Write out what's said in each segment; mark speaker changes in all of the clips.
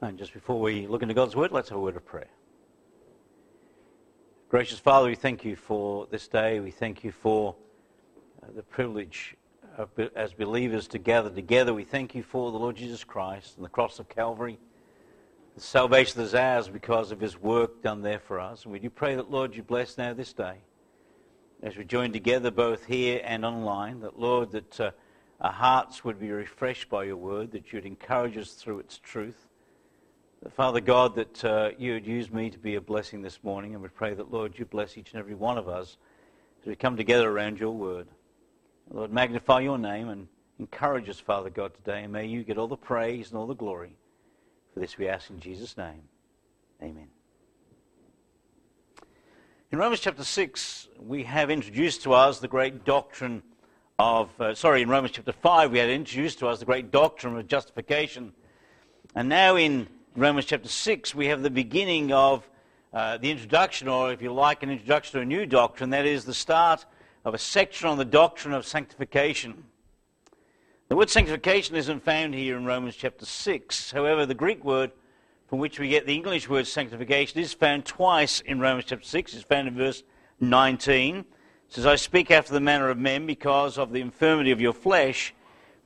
Speaker 1: And just before we look into God's Word, let's have a word of prayer. Gracious Father, we thank you for this day. We thank you for uh, the privilege of, as believers to gather together. We thank you for the Lord Jesus Christ and the cross of Calvary. The salvation is ours because of his work done there for us. And we do pray that, Lord, you bless now this day as we join together both here and online, that, Lord, that uh, our hearts would be refreshed by your word, that you'd encourage us through its truth Father God, that uh, you would use me to be a blessing this morning, and we pray that, Lord, you bless each and every one of us as we come together around your word. Lord, magnify your name and encourage us, Father God, today, and may you get all the praise and all the glory. For this we ask in Jesus' name. Amen. In Romans chapter 6, we have introduced to us the great doctrine of, uh, sorry, in Romans chapter 5, we had introduced to us the great doctrine of justification. And now in Romans chapter 6, we have the beginning of uh, the introduction, or if you like, an introduction to a new doctrine. That is the start of a section on the doctrine of sanctification. The word sanctification isn't found here in Romans chapter 6. However, the Greek word from which we get the English word sanctification is found twice in Romans chapter 6. It's found in verse 19. It says, I speak after the manner of men because of the infirmity of your flesh.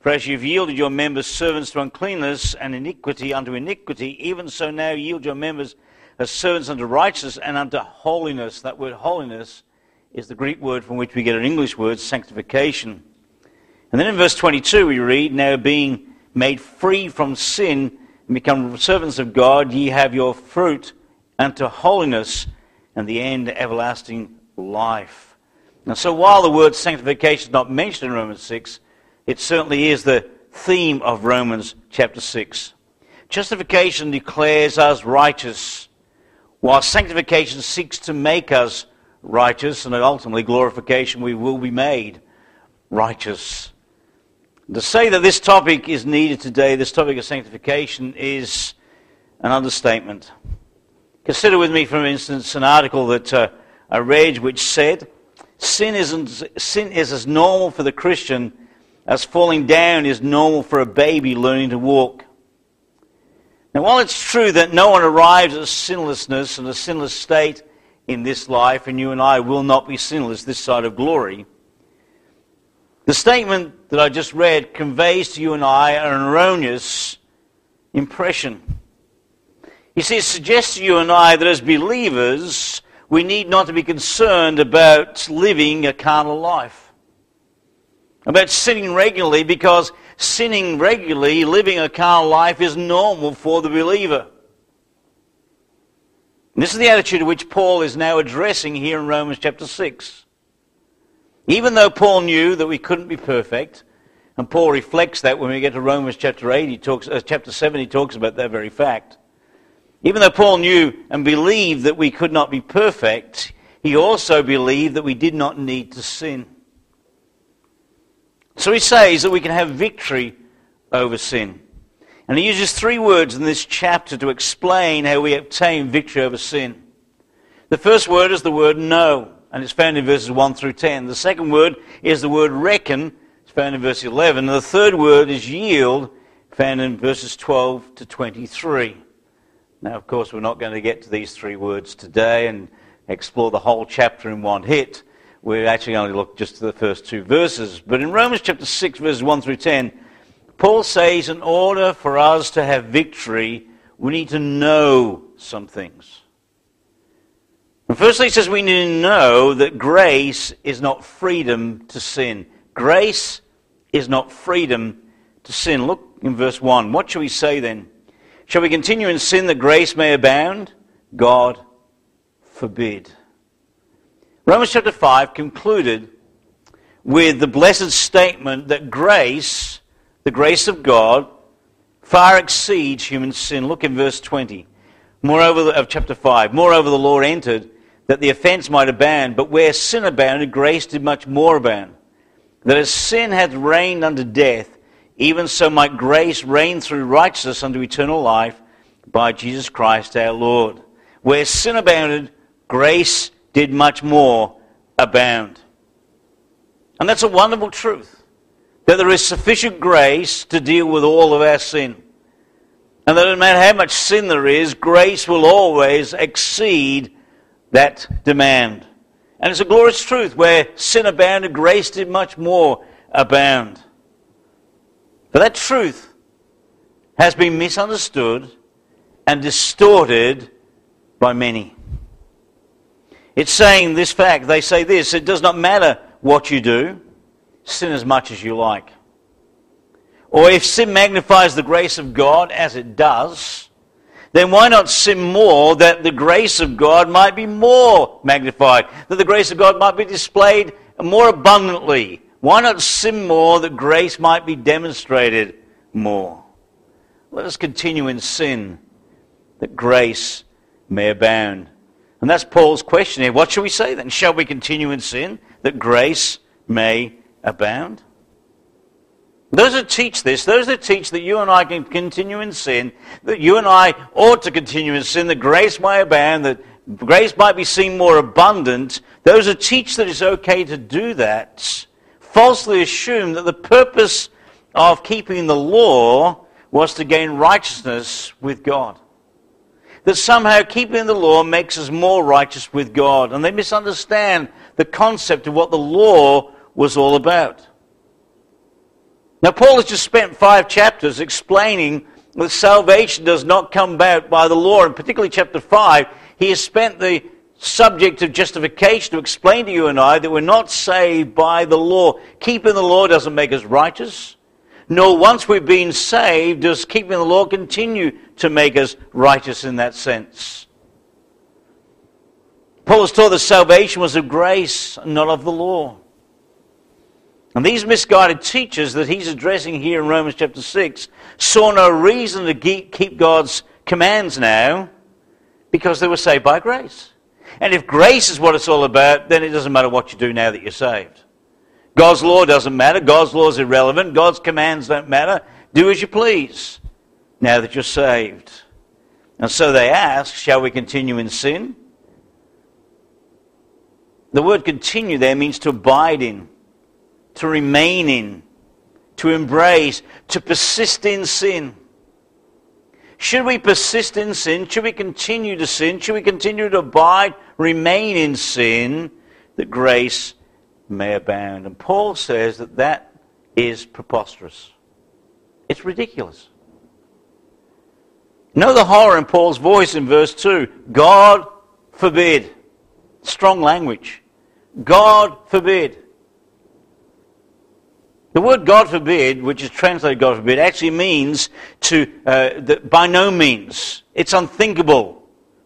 Speaker 1: For as you've yielded your members servants to uncleanness and iniquity unto iniquity, even so now yield your members as servants unto righteousness and unto holiness. That word holiness is the Greek word from which we get an English word, sanctification. And then in verse 22 we read, Now being made free from sin and become servants of God, ye have your fruit unto holiness and the end everlasting life. And so while the word sanctification is not mentioned in Romans 6, it certainly is the theme of Romans chapter 6. Justification declares us righteous, while sanctification seeks to make us righteous, and ultimately glorification, we will be made righteous. To say that this topic is needed today, this topic of sanctification, is an understatement. Consider with me, for instance, an article that uh, I read which said, sin, isn't, sin is as normal for the Christian as falling down is normal for a baby learning to walk. Now, while it's true that no one arrives at sinlessness and a sinless state in this life, and you and I will not be sinless this side of glory, the statement that I just read conveys to you and I an erroneous impression. You see, it suggests to you and I that as believers, we need not to be concerned about living a carnal life about sinning regularly because sinning regularly, living a carnal life, is normal for the believer. And this is the attitude which Paul is now addressing here in Romans chapter 6. Even though Paul knew that we couldn't be perfect, and Paul reflects that when we get to Romans chapter 8, he talks, uh, chapter 7, he talks about that very fact. Even though Paul knew and believed that we could not be perfect, he also believed that we did not need to sin. So he says that we can have victory over sin. And he uses three words in this chapter to explain how we obtain victory over sin. The first word is the word know, and it's found in verses 1 through 10. The second word is the word reckon, it's found in verse 11. And the third word is yield, found in verses 12 to 23. Now, of course, we're not going to get to these three words today and explore the whole chapter in one hit we're actually to look just to the first two verses. But in Romans chapter 6, verses 1 through 10, Paul says in order for us to have victory, we need to know some things. And firstly, he says we need to know that grace is not freedom to sin. Grace is not freedom to sin. Look in verse 1. What shall we say then? Shall we continue in sin that grace may abound? God forbid. Romans chapter 5 concluded with the blessed statement that grace, the grace of God, far exceeds human sin. Look in verse 20. Moreover, of chapter 5, moreover, the law entered that the offense might abound, but where sin abounded, grace did much more abound. That as sin hath reigned unto death, even so might grace reign through righteousness unto eternal life by Jesus Christ our Lord. Where sin abounded, grace did much more abound. And that's a wonderful truth that there is sufficient grace to deal with all of our sin. And that no matter how much sin there is, grace will always exceed that demand. And it's a glorious truth where sin abounded, grace did much more abound. But that truth has been misunderstood and distorted by many. It's saying this fact. They say this it does not matter what you do, sin as much as you like. Or if sin magnifies the grace of God, as it does, then why not sin more that the grace of God might be more magnified, that the grace of God might be displayed more abundantly? Why not sin more that grace might be demonstrated more? Let us continue in sin that grace may abound. And that's Paul's question here. What shall we say then? Shall we continue in sin that grace may abound? Those that teach this, those that teach that you and I can continue in sin, that you and I ought to continue in sin, that grace may abound, that grace might be seen more abundant, those that teach that it's okay to do that falsely assume that the purpose of keeping the law was to gain righteousness with God that somehow keeping the law makes us more righteous with God. And they misunderstand the concept of what the law was all about. Now, Paul has just spent five chapters explaining that salvation does not come about by the law, and particularly chapter 5, he has spent the subject of justification to explain to you and I that we're not saved by the law. Keeping the law doesn't make us righteous. Nor once we've been saved does keeping the law continue to make us righteous in that sense. Paul has taught that salvation was of grace, not of the law. And these misguided teachers that he's addressing here in Romans chapter 6 saw no reason to keep God's commands now because they were saved by grace. And if grace is what it's all about, then it doesn't matter what you do now that you're saved. God's law doesn't matter. God's law is irrelevant. God's commands don't matter. Do as you please now that you're saved. And so they ask, shall we continue in sin? The word continue there means to abide in, to remain in, to embrace, to persist in sin. Should we persist in sin? Should we continue to sin? Should we continue to abide, remain in sin, that grace may abound. And Paul says that that is preposterous. It's ridiculous. Know the horror in Paul's voice in verse 2. God forbid. Strong language. God forbid. The word God forbid, which is translated God forbid, actually means to, uh, by no means. It's unthinkable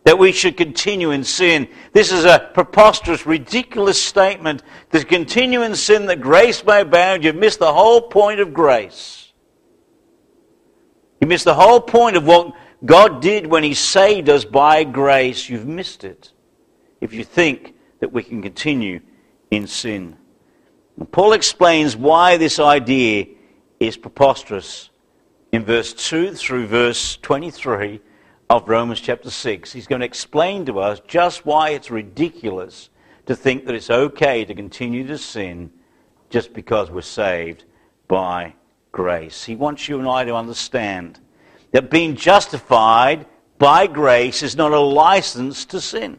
Speaker 1: that we should continue in sin. This is a preposterous, ridiculous statement. To continue in sin that grace may abound, you've missed the whole point of grace. You missed the whole point of what God did when He saved us by grace. You've missed it if you think that we can continue in sin. And Paul explains why this idea is preposterous in verse 2 through verse 23 of Romans chapter 6. He's going to explain to us just why it's ridiculous to think that it's okay to continue to sin just because we're saved by grace. He wants you and I to understand that being justified by grace is not a license to sin.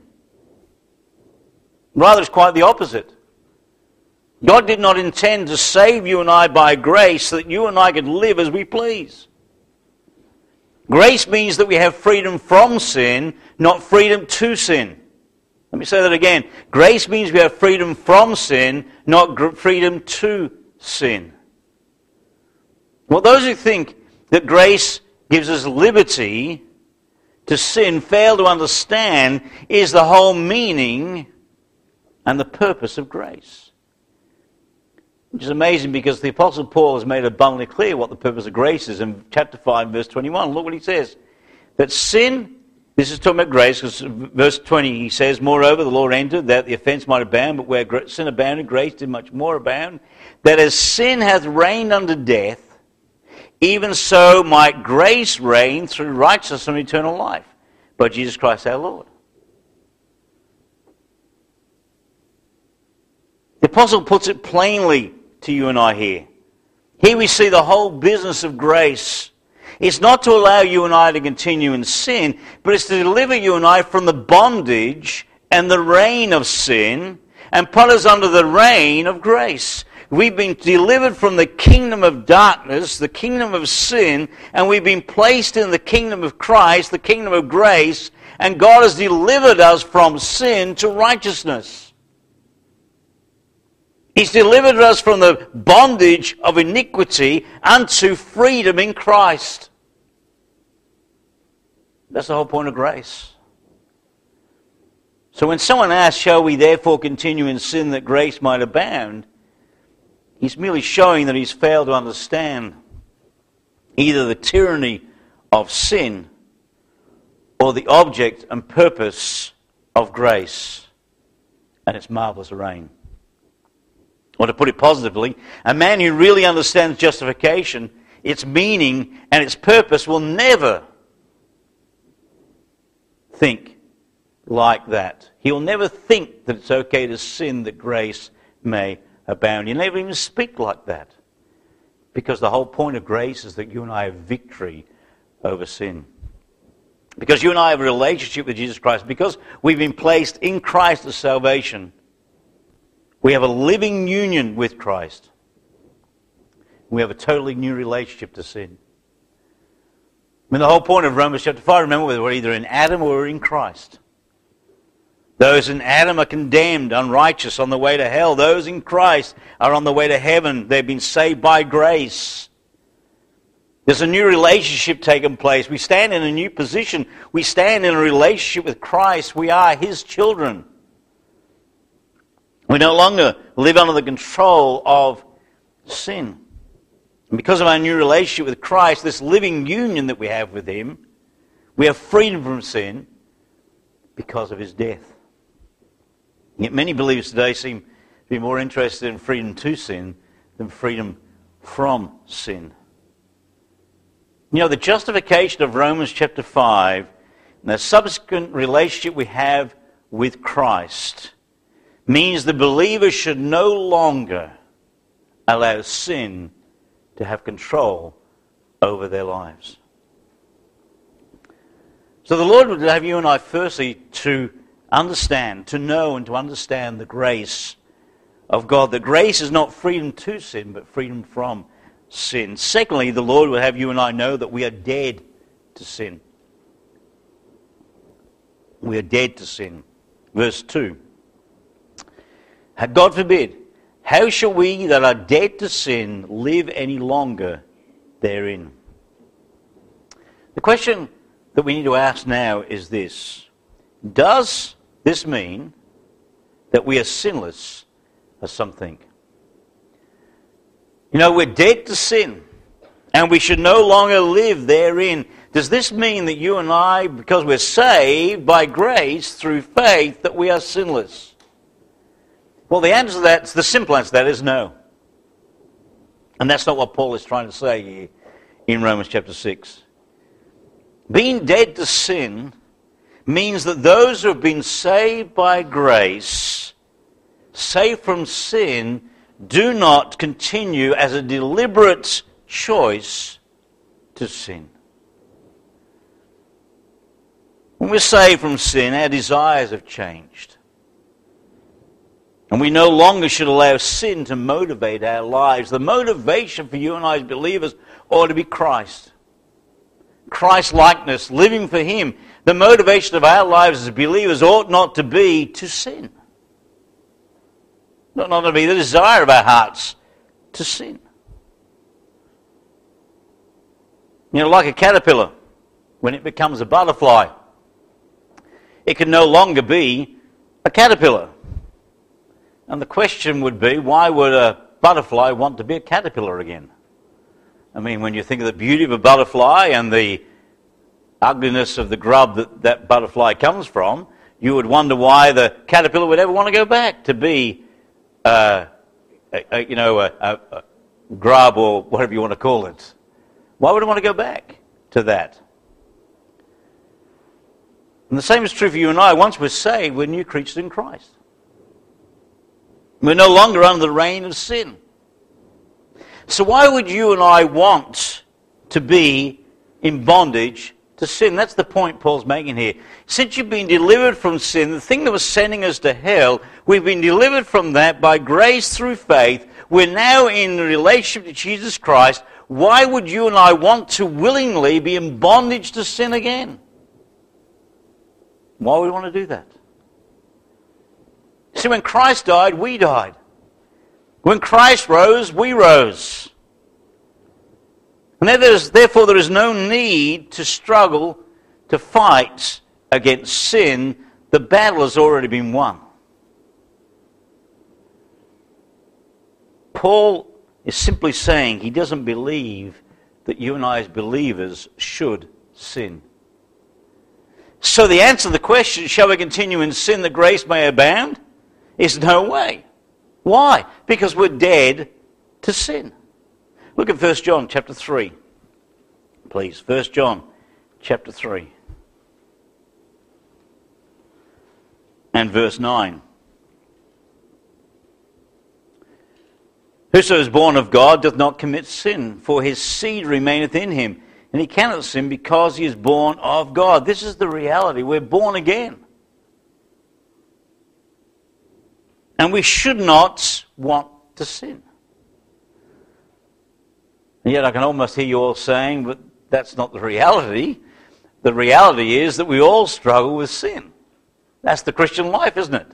Speaker 1: Rather, it's quite the opposite. God did not intend to save you and I by grace so that you and I could live as we please. Grace means that we have freedom from sin, not freedom to sin. Let me say that again. Grace means we have freedom from sin, not freedom to sin. Well, those who think that grace gives us liberty to sin fail to understand is the whole meaning and the purpose of grace. Which is amazing because the Apostle Paul has made abundantly clear what the purpose of grace is in chapter 5, verse 21. Look what he says. That sin, this is talking about grace, because verse 20 he says, Moreover, the law entered that the offense might abound, but where sin abounded, grace did much more abound. That as sin hath reigned unto death, even so might grace reign through righteousness and eternal life by Jesus Christ our Lord. The apostle puts it plainly to you and I here. Here we see the whole business of grace. It's not to allow you and I to continue in sin, but it's to deliver you and I from the bondage and the reign of sin and put us under the reign of grace. We've been delivered from the kingdom of darkness, the kingdom of sin, and we've been placed in the kingdom of Christ, the kingdom of grace, and God has delivered us from sin to righteousness. He's delivered us from the bondage of iniquity unto freedom in Christ. That's the whole point of grace. So when someone asks, Shall we therefore continue in sin that grace might abound? He's merely showing that he's failed to understand either the tyranny of sin or the object and purpose of grace and its marvelous reign. Or to put it positively, a man who really understands justification, its meaning, and its purpose will never think like that. He'll never think that it's okay to sin that grace may abound. He'll never even speak like that. Because the whole point of grace is that you and I have victory over sin. Because you and I have a relationship with Jesus Christ. Because we've been placed in Christ as salvation. We have a living union with Christ. We have a totally new relationship to sin. I mean, the whole point of Romans chapter 5, remember, we're either in Adam or we're in Christ. Those in Adam are condemned, unrighteous, on the way to hell. Those in Christ are on the way to heaven. They've been saved by grace. There's a new relationship taking place. We stand in a new position. We stand in a relationship with Christ. We are His children. We no longer live under the control of sin. And because of our new relationship with Christ, this living union that we have with Him, we have freedom from sin because of His death. Yet many believers today seem to be more interested in freedom to sin than freedom from sin. You know, the justification of Romans chapter 5 and the subsequent relationship we have with Christ means the believer should no longer allow sin to have control over their lives. So the Lord would have you and I firstly to understand, to know and to understand the grace of God. That grace is not freedom to sin, but freedom from sin. Secondly, the Lord would have you and I know that we are dead to sin. We are dead to sin. Verse 2. God forbid, how shall we that are dead to sin live any longer therein? The question that we need to ask now is this Does this mean that we are sinless as some think? You know, we're dead to sin, and we should no longer live therein. Does this mean that you and I, because we're saved by grace through faith, that we are sinless? Well, the answer to that, the simple answer to that is no. And that's not what Paul is trying to say here in Romans chapter 6. Being dead to sin means that those who have been saved by grace, saved from sin, do not continue as a deliberate choice to sin. When we're saved from sin, our desires have changed. And we no longer should allow sin to motivate our lives. The motivation for you and I as believers ought to be Christ. Christ likeness, living for Him. The motivation of our lives as believers ought not to be to sin. Not, not to be the desire of our hearts to sin. You know, like a caterpillar, when it becomes a butterfly, it can no longer be a caterpillar. And the question would be why would a butterfly want to be a caterpillar again? I mean, when you think of the beauty of a butterfly and the ugliness of the grub that that butterfly comes from, you would wonder why the caterpillar would ever want to go back to be, uh, a, a, you know, a, a, grub or whatever you want to call it. Why would it want to go back to that? And the same is true for you and I. Once we're saved, we're new creatures in Christ. We're no longer under the reign of sin. So why would you and I want to be in bondage to sin. That's the point Paul's making here. Since you've been delivered from sin, the thing that was sending us to hell, we've been delivered from that by grace through faith. We're now in relationship to Jesus Christ. Why would you and I want to willingly be in bondage to sin again? Why would we want to do that? See, when Christ died, we died. When Christ rose, we rose. And there is, therefore, there is no need to struggle to fight against sin. The battle has already been won. Paul is simply saying he doesn't believe that you and I, as believers, should sin. So the answer to the question, shall we continue in sin that grace may abound, is no way. Why? Because we're dead to sin. Look at 1 John chapter 3, please. 1 John chapter 3 and verse 9. Whoso is born of God doth not commit sin, for his seed remaineth in him, and he cannot sin because he is born of God. This is the reality. We're born again. And we should not want to sin. And yet I can almost hear you all saying, but that's not the reality. The reality is that we all struggle with sin. That's the Christian life, isn't it?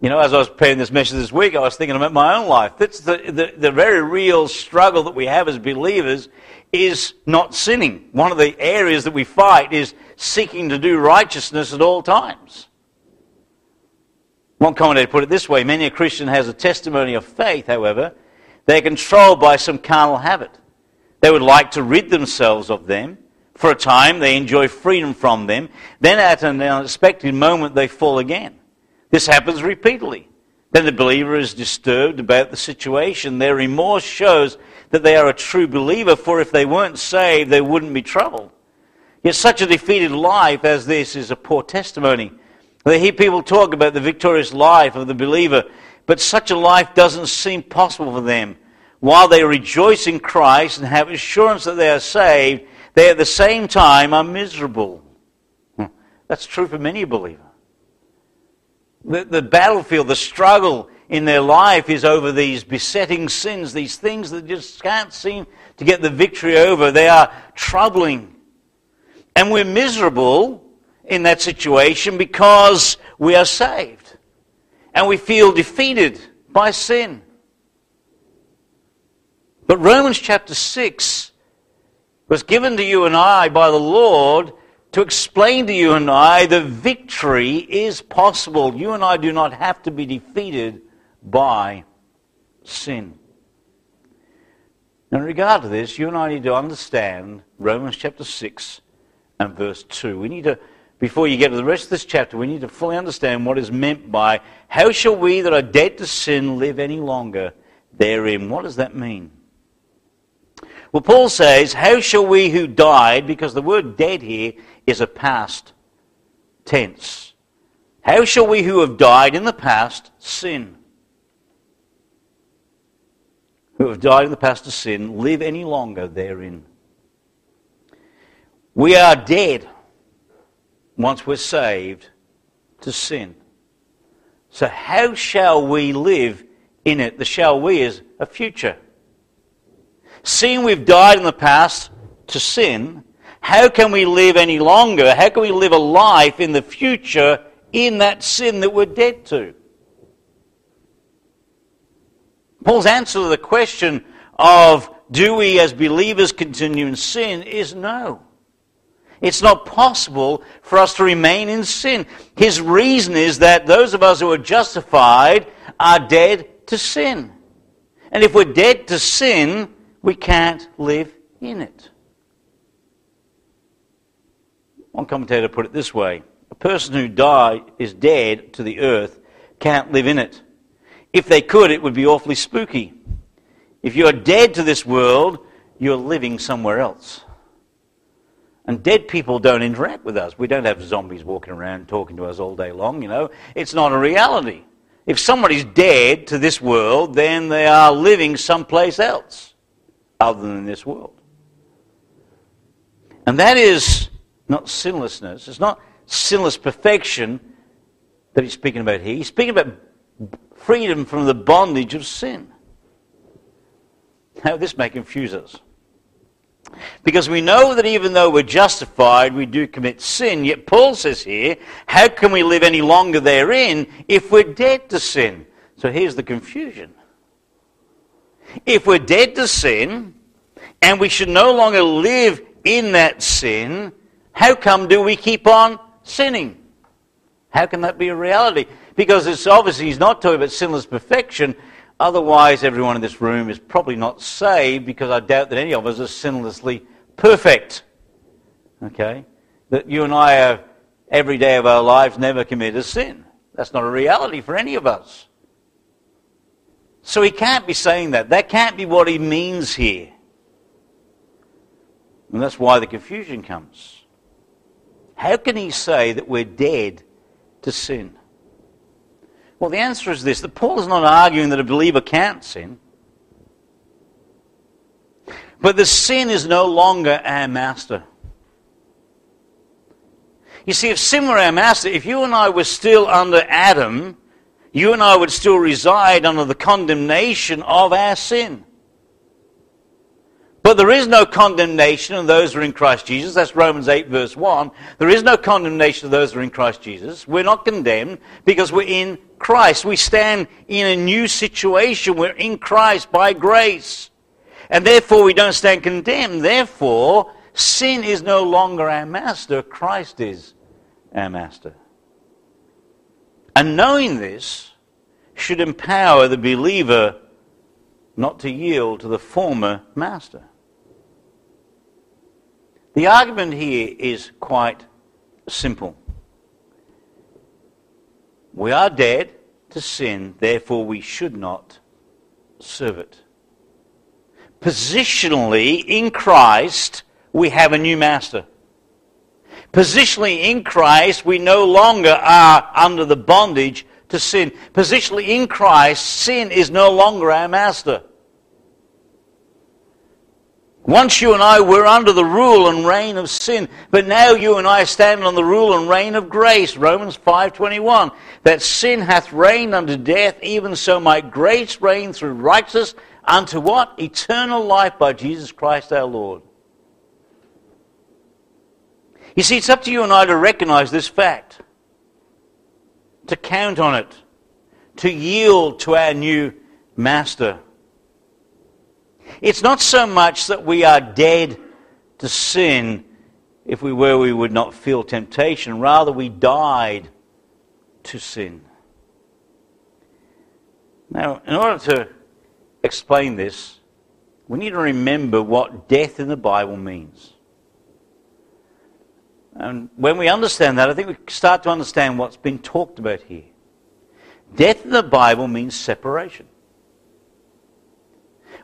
Speaker 1: You know, as I was preparing this message this week, I was thinking about my own life. That's the, the, the very real struggle that we have as believers is not sinning. One of the areas that we fight is seeking to do righteousness at all times. One commentator put it this way Many a Christian has a testimony of faith, however, they're controlled by some carnal habit. They would like to rid themselves of them. For a time, they enjoy freedom from them. Then, at an unexpected moment, they fall again. This happens repeatedly. Then the believer is disturbed about the situation. Their remorse shows that they are a true believer, for if they weren't saved, they wouldn't be troubled. Yet such a defeated life as this is a poor testimony. They hear people talk about the victorious life of the believer, but such a life doesn't seem possible for them while they rejoice in Christ and have assurance that they are saved, they at the same time are miserable. Hmm. That's true for many believers. The, the battlefield, the struggle in their life is over these besetting sins, these things that just can't seem to get the victory over. They are troubling. And we're miserable in that situation because we are saved. And we feel defeated by sin. But Romans chapter 6 was given to you and I by the Lord to explain to you and I that victory is possible. You and I do not have to be defeated by sin. In regard to this, you and I need to understand Romans chapter 6 and verse 2. We need to, before you get to the rest of this chapter, we need to fully understand what is meant by how shall we that are dead to sin live any longer therein? What does that mean? Well, Paul says, How shall we who died, because the word dead here is a past tense, how shall we who have died in the past sin? Who have died in the past to sin live any longer therein? We are dead once we're saved to sin. So, how shall we live in it? The shall we is a future. Seeing we've died in the past to sin, how can we live any longer? How can we live a life in the future in that sin that we're dead to? Paul's answer to the question of do we as believers continue in sin is no. It's not possible for us to remain in sin. His reason is that those of us who are justified are dead to sin. And if we're dead to sin, we can't live in it. One commentator put it this way A person who died is dead to the earth, can't live in it. If they could, it would be awfully spooky. If you're dead to this world, you're living somewhere else. And dead people don't interact with us. We don't have zombies walking around talking to us all day long, you know. It's not a reality. If somebody's dead to this world, then they are living someplace else other than this world. And that is not sinlessness. It's not sinless perfection that he's speaking about here. He's speaking about freedom from the bondage of sin. Now, this may confuse us. Because we know that even though we're justified, we do commit sin. Yet Paul says here, how can we live any longer therein if we're dead to sin? So here's the confusion. If we're dead to sin, and we should no longer live in that sin, how come do we keep on sinning? How can that be a reality? Because it's obviously he's not talking about sinless perfection. Otherwise, everyone in this room is probably not saved because I doubt that any of us are sinlessly perfect. Okay? That you and I have, every day of our lives, never committed a sin. That's not a reality for any of us. So he can't be saying that. That can't be what he means here. And that's why the confusion comes. How can he say that we're dead to sin? Well, the answer is this that Paul is not arguing that a believer can't sin. But the sin is no longer our master. You see, if sin were our master, if you and I were still under Adam, you and I would still reside under the condemnation of our sin. But there is no condemnation of those who are in Christ Jesus. That's Romans 8, verse 1. There is no condemnation of those who are in Christ Jesus. We're not condemned because we're in Christ. We stand in a new situation. We're in Christ by grace. And therefore, we don't stand condemned. Therefore, sin is no longer our master. Christ is our master. And knowing this should empower the believer not to yield to the former master. The argument here is quite simple. We are dead to sin, therefore we should not serve it. Positionally, in Christ, we have a new master. Positionally, in Christ, we no longer are under the bondage to sin. Positionally, in Christ, sin is no longer our master. Once you and I were under the rule and reign of sin, but now you and I stand on the rule and reign of grace. Romans 5:21. That sin hath reigned unto death, even so might grace reign through righteousness unto what? Eternal life by Jesus Christ our Lord. You see, it's up to you and I to recognize this fact, to count on it, to yield to our new master. It's not so much that we are dead to sin. If we were, we would not feel temptation. Rather, we died to sin. Now, in order to explain this, we need to remember what death in the Bible means. And when we understand that, I think we start to understand what's been talked about here. Death in the Bible means separation.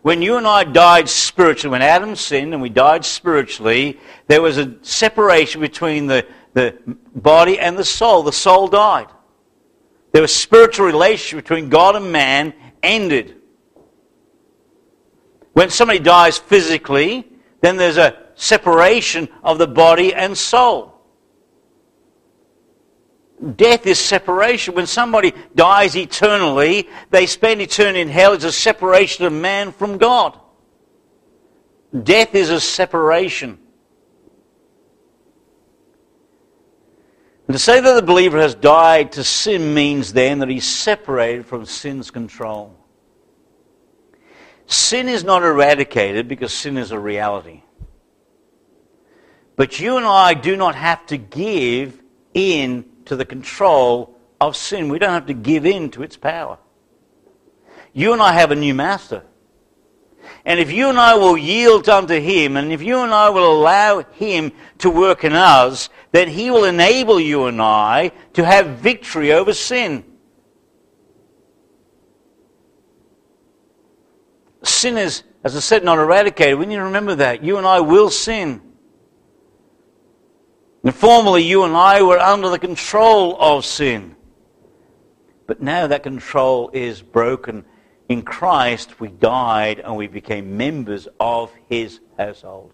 Speaker 1: When you and I died spiritually, when Adam sinned and we died spiritually, there was a separation between the, the body and the soul. The soul died. There was a spiritual relationship between God and man ended. When somebody dies physically, then there's a separation of the body and soul. Death is separation. When somebody dies eternally, they spend eternity in hell. It's a separation of man from God. Death is a separation. And to say that the believer has died to sin means then that he's separated from sin's control. Sin is not eradicated because sin is a reality. But you and I do not have to give in to the control of sin. We don't have to give in to its power. You and I have a new master. And if you and I will yield unto him, and if you and I will allow him to work in us, then he will enable you and I to have victory over sin. Sin is, as I said, not eradicated. We need to remember that. You and I will sin. And formerly, you and I were under the control of sin. But now that control is broken. In Christ, we died and we became members of his household.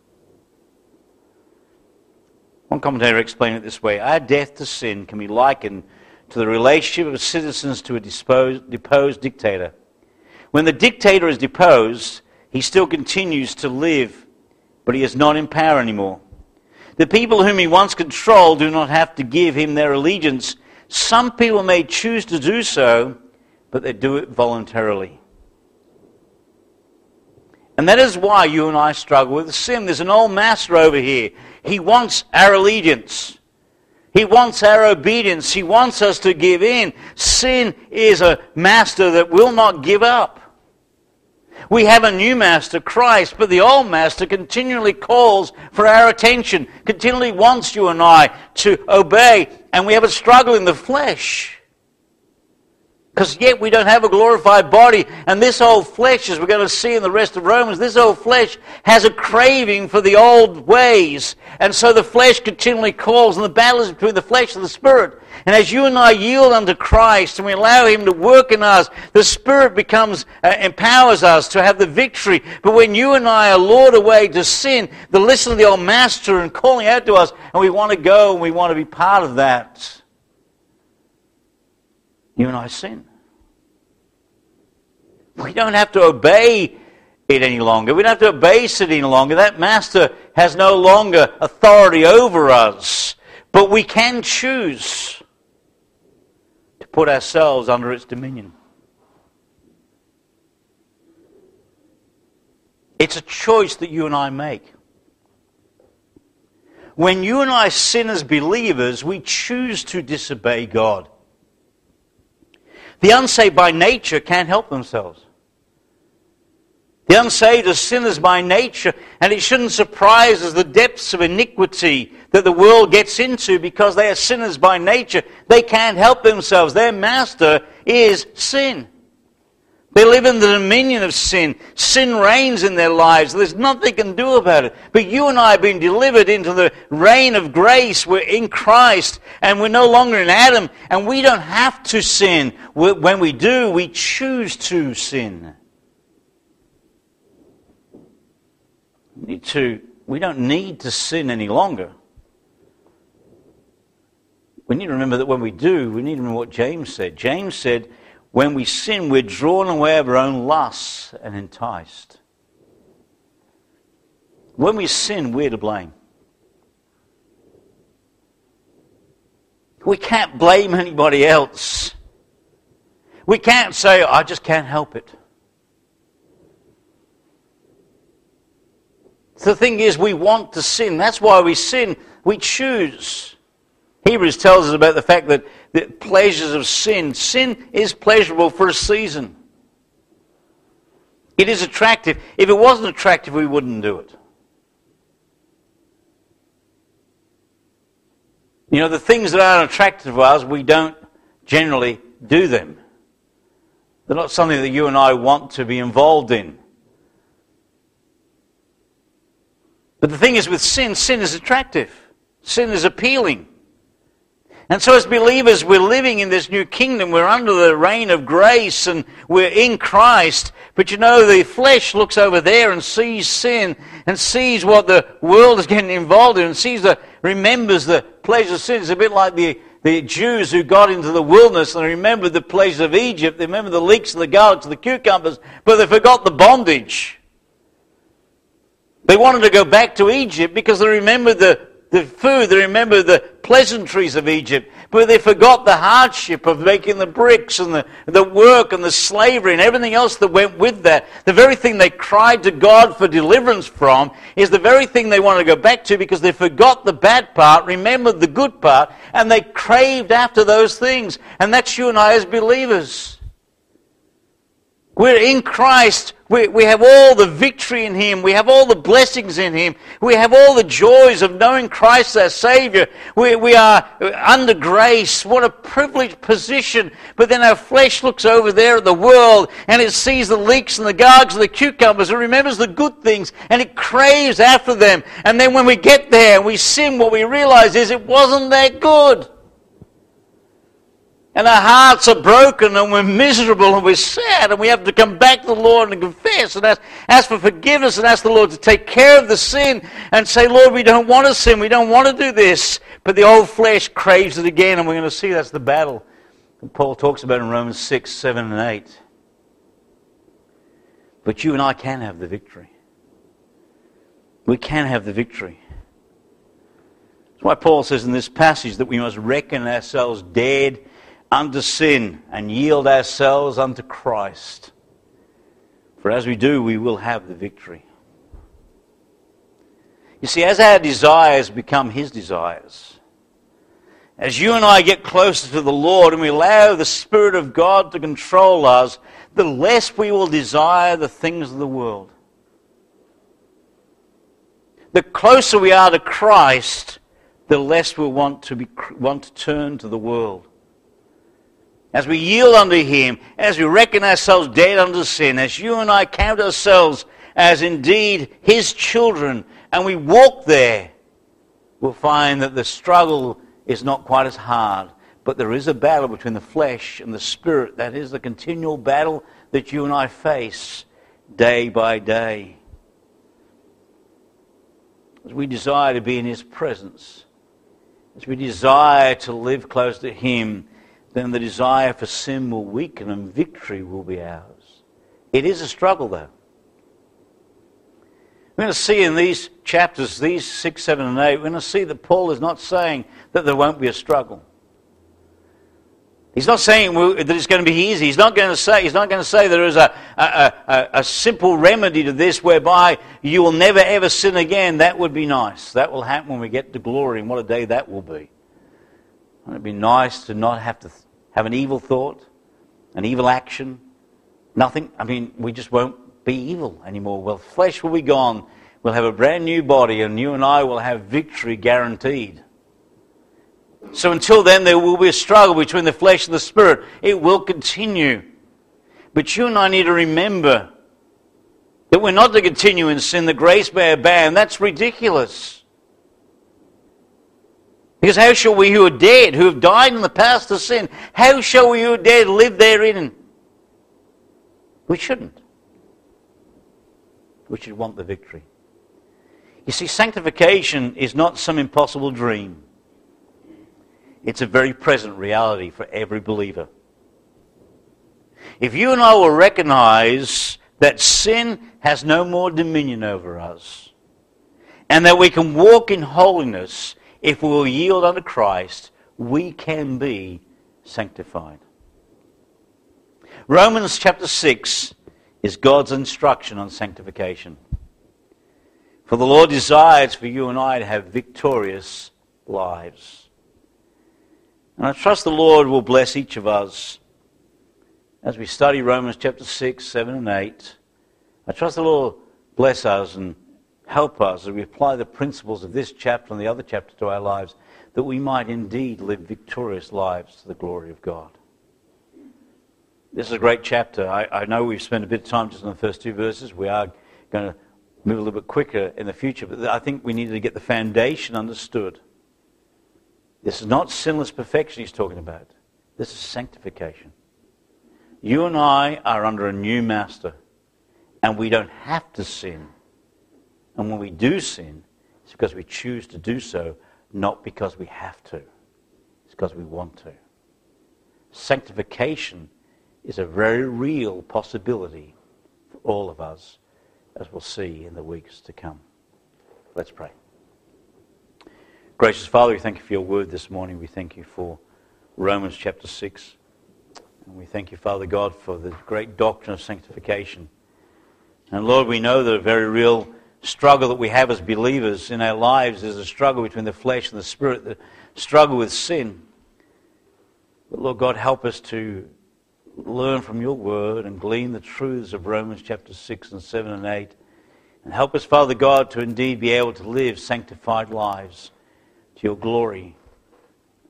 Speaker 1: One commentator explained it this way Our death to sin can be likened to the relationship of citizens to a deposed, deposed dictator. When the dictator is deposed, he still continues to live, but he is not in power anymore. The people whom he once controlled do not have to give him their allegiance. Some people may choose to do so, but they do it voluntarily. And that is why you and I struggle with sin. There's an old master over here. He wants our allegiance. He wants our obedience. He wants us to give in. Sin is a master that will not give up. We have a new master, Christ, but the old master continually calls for our attention, continually wants you and I to obey, and we have a struggle in the flesh. Because yet we don't have a glorified body. And this old flesh, as we're going to see in the rest of Romans, this old flesh has a craving for the old ways. And so the flesh continually calls, and the battle is between the flesh and the spirit. And as you and I yield unto Christ and we allow Him to work in us, the Spirit becomes, uh, empowers us to have the victory. But when you and I are lured away to sin, the listen to the old Master and calling out to us, and we want to go and we want to be part of that you and I sin. We don't have to obey it any longer. We don't have to obey it any longer. That master has no longer authority over us. But we can choose put ourselves under its dominion. It's a choice that you and I make. When you and I sin as believers, we choose to disobey God. The unsaved by nature can't help themselves. The unsaved are sinners by nature, and it shouldn't surprise us the depths of iniquity that the world gets into because they are sinners by nature. They can't help themselves. Their master is sin. They live in the dominion of sin. Sin reigns in their lives. There's nothing they can do about it. But you and I have been delivered into the reign of grace. We're in Christ and we're no longer in Adam and we don't have to sin. When we do, we choose to sin. Need to, we don't need to sin any longer. We need to remember that when we do, we need to remember what James said. James said, when we sin, we're drawn away of our own lusts and enticed. When we sin, we're to blame. We can't blame anybody else. We can't say, I just can't help it. The thing is, we want to sin. That's why we sin. We choose. Hebrews tells us about the fact that the pleasures of sin. Sin is pleasurable for a season. It is attractive. If it wasn't attractive, we wouldn't do it. You know, the things that aren't attractive to us, we don't generally do them. They're not something that you and I want to be involved in. But the thing is with sin, sin is attractive. Sin is appealing. And so, as believers, we're living in this new kingdom. We're under the reign of grace and we're in Christ. But you know, the flesh looks over there and sees sin and sees what the world is getting involved in and sees the, remembers the pleasures of sin. It's a bit like the, the Jews who got into the wilderness and remembered the pleasures of Egypt. They remembered the leeks the garlics the cucumbers, but they forgot the bondage. They wanted to go back to Egypt because they remembered the the food, they remembered the pleasantries of Egypt, but they forgot the hardship of making the bricks and the, the work and the slavery and everything else that went with that. The very thing they cried to God for deliverance from is the very thing they want to go back to because they forgot the bad part, remembered the good part, and they craved after those things. And that's you and I as believers. We're in Christ. We, we have all the victory in Him. We have all the blessings in Him. We have all the joys of knowing Christ our Savior. We, we are under grace. What a privileged position. But then our flesh looks over there at the world and it sees the leeks and the gargs and the cucumbers and remembers the good things and it craves after them. And then when we get there and we sin, what we realize is it wasn't that good. And our hearts are broken and we're miserable and we're sad and we have to come back to the Lord and confess and ask, ask for forgiveness and ask the Lord to take care of the sin and say, Lord, we don't want to sin. We don't want to do this. But the old flesh craves it again and we're going to see that's the battle that Paul talks about in Romans 6, 7, and 8. But you and I can have the victory. We can have the victory. That's why Paul says in this passage that we must reckon ourselves dead unto sin and yield ourselves unto Christ. For as we do, we will have the victory. You see, as our desires become His desires, as you and I get closer to the Lord and we allow the Spirit of God to control us, the less we will desire the things of the world. The closer we are to Christ, the less we'll want to, be, want to turn to the world. As we yield unto Him, as we reckon ourselves dead unto sin, as you and I count ourselves as indeed His children, and we walk there, we'll find that the struggle is not quite as hard. But there is a battle between the flesh and the spirit. That is the continual battle that you and I face day by day. As we desire to be in His presence, as we desire to live close to Him, then the desire for sin will weaken and victory will be ours. It is a struggle, though. We're going to see in these chapters, these 6, 7, and 8, we're going to see that Paul is not saying that there won't be a struggle. He's not saying that it's going to be easy. He's not going to say, he's not going to say there is a, a, a, a, simple remedy to this whereby you will never ever sin again. That would be nice. That will happen when we get to glory, and what a day that will be. Wouldn't it be nice to not have to have an evil thought, an evil action? Nothing. I mean, we just won't be evil anymore. Well, flesh will be gone. We'll have a brand new body, and you and I will have victory guaranteed. So until then, there will be a struggle between the flesh and the spirit. It will continue. But you and I need to remember that we're not to continue in sin. The grace may abound. That's ridiculous. Because how shall we who are dead, who have died in the past of sin, how shall we who are dead live therein? We shouldn't. We should want the victory. You see, sanctification is not some impossible dream. It's a very present reality for every believer. If you and I will recognize that sin has no more dominion over us, and that we can walk in holiness if we will yield unto Christ, we can be sanctified. Romans chapter 6 is God's instruction on sanctification. For the Lord desires for you and I to have victorious lives. And I trust the Lord will bless each of us as we study Romans chapter 6, 7, and 8. I trust the Lord bless us and help us as we apply the principles of this chapter and the other chapter to our lives, that we might indeed live victorious lives to the glory of God. This is a great chapter. I, I know we've spent a bit of time just on the first two verses. We are going to move a little bit quicker in the future, but I think we need to get the foundation understood. This is not sinless perfection he's talking about. This is sanctification. You and I are under a new master, and we don't have to sin. And when we do sin, it's because we choose to do so, not because we have to. It's because we want to. Sanctification is a very real possibility for all of us, as we'll see in the weeks to come. Let's pray. Gracious Father, we thank you for your word this morning. We thank you for Romans chapter 6. And we thank you, Father God, for the great doctrine of sanctification. And Lord, we know that a very real struggle that we have as believers in our lives is a struggle between the flesh and the spirit, the struggle with sin. But Lord God, help us to learn from your word and glean the truths of Romans chapter 6 and 7 and 8. And help us, Father God, to indeed be able to live sanctified lives to your glory.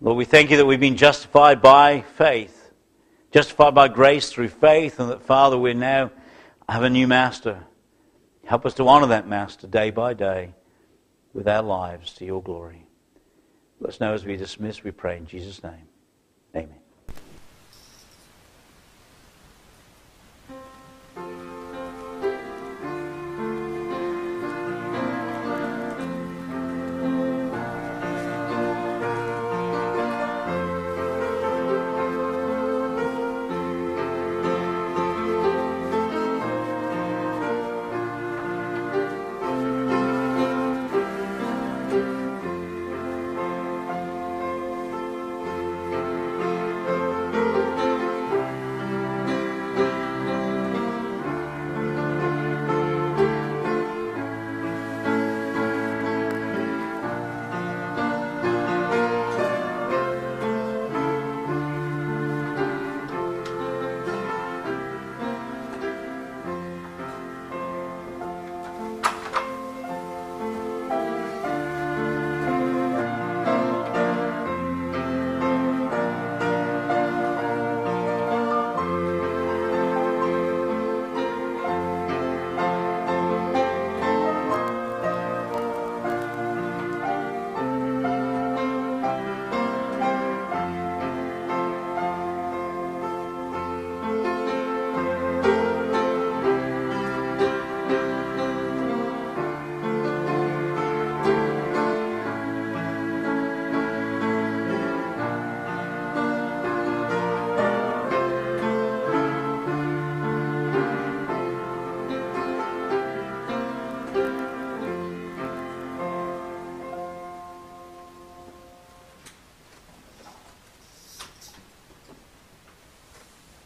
Speaker 1: Lord, we thank you that we've been justified by faith, justified by grace through faith, and that, Father, we now have a new master. Help us to honor that master day by day with our lives to your glory. Let us know as we dismiss, we pray in Jesus' name. Amen.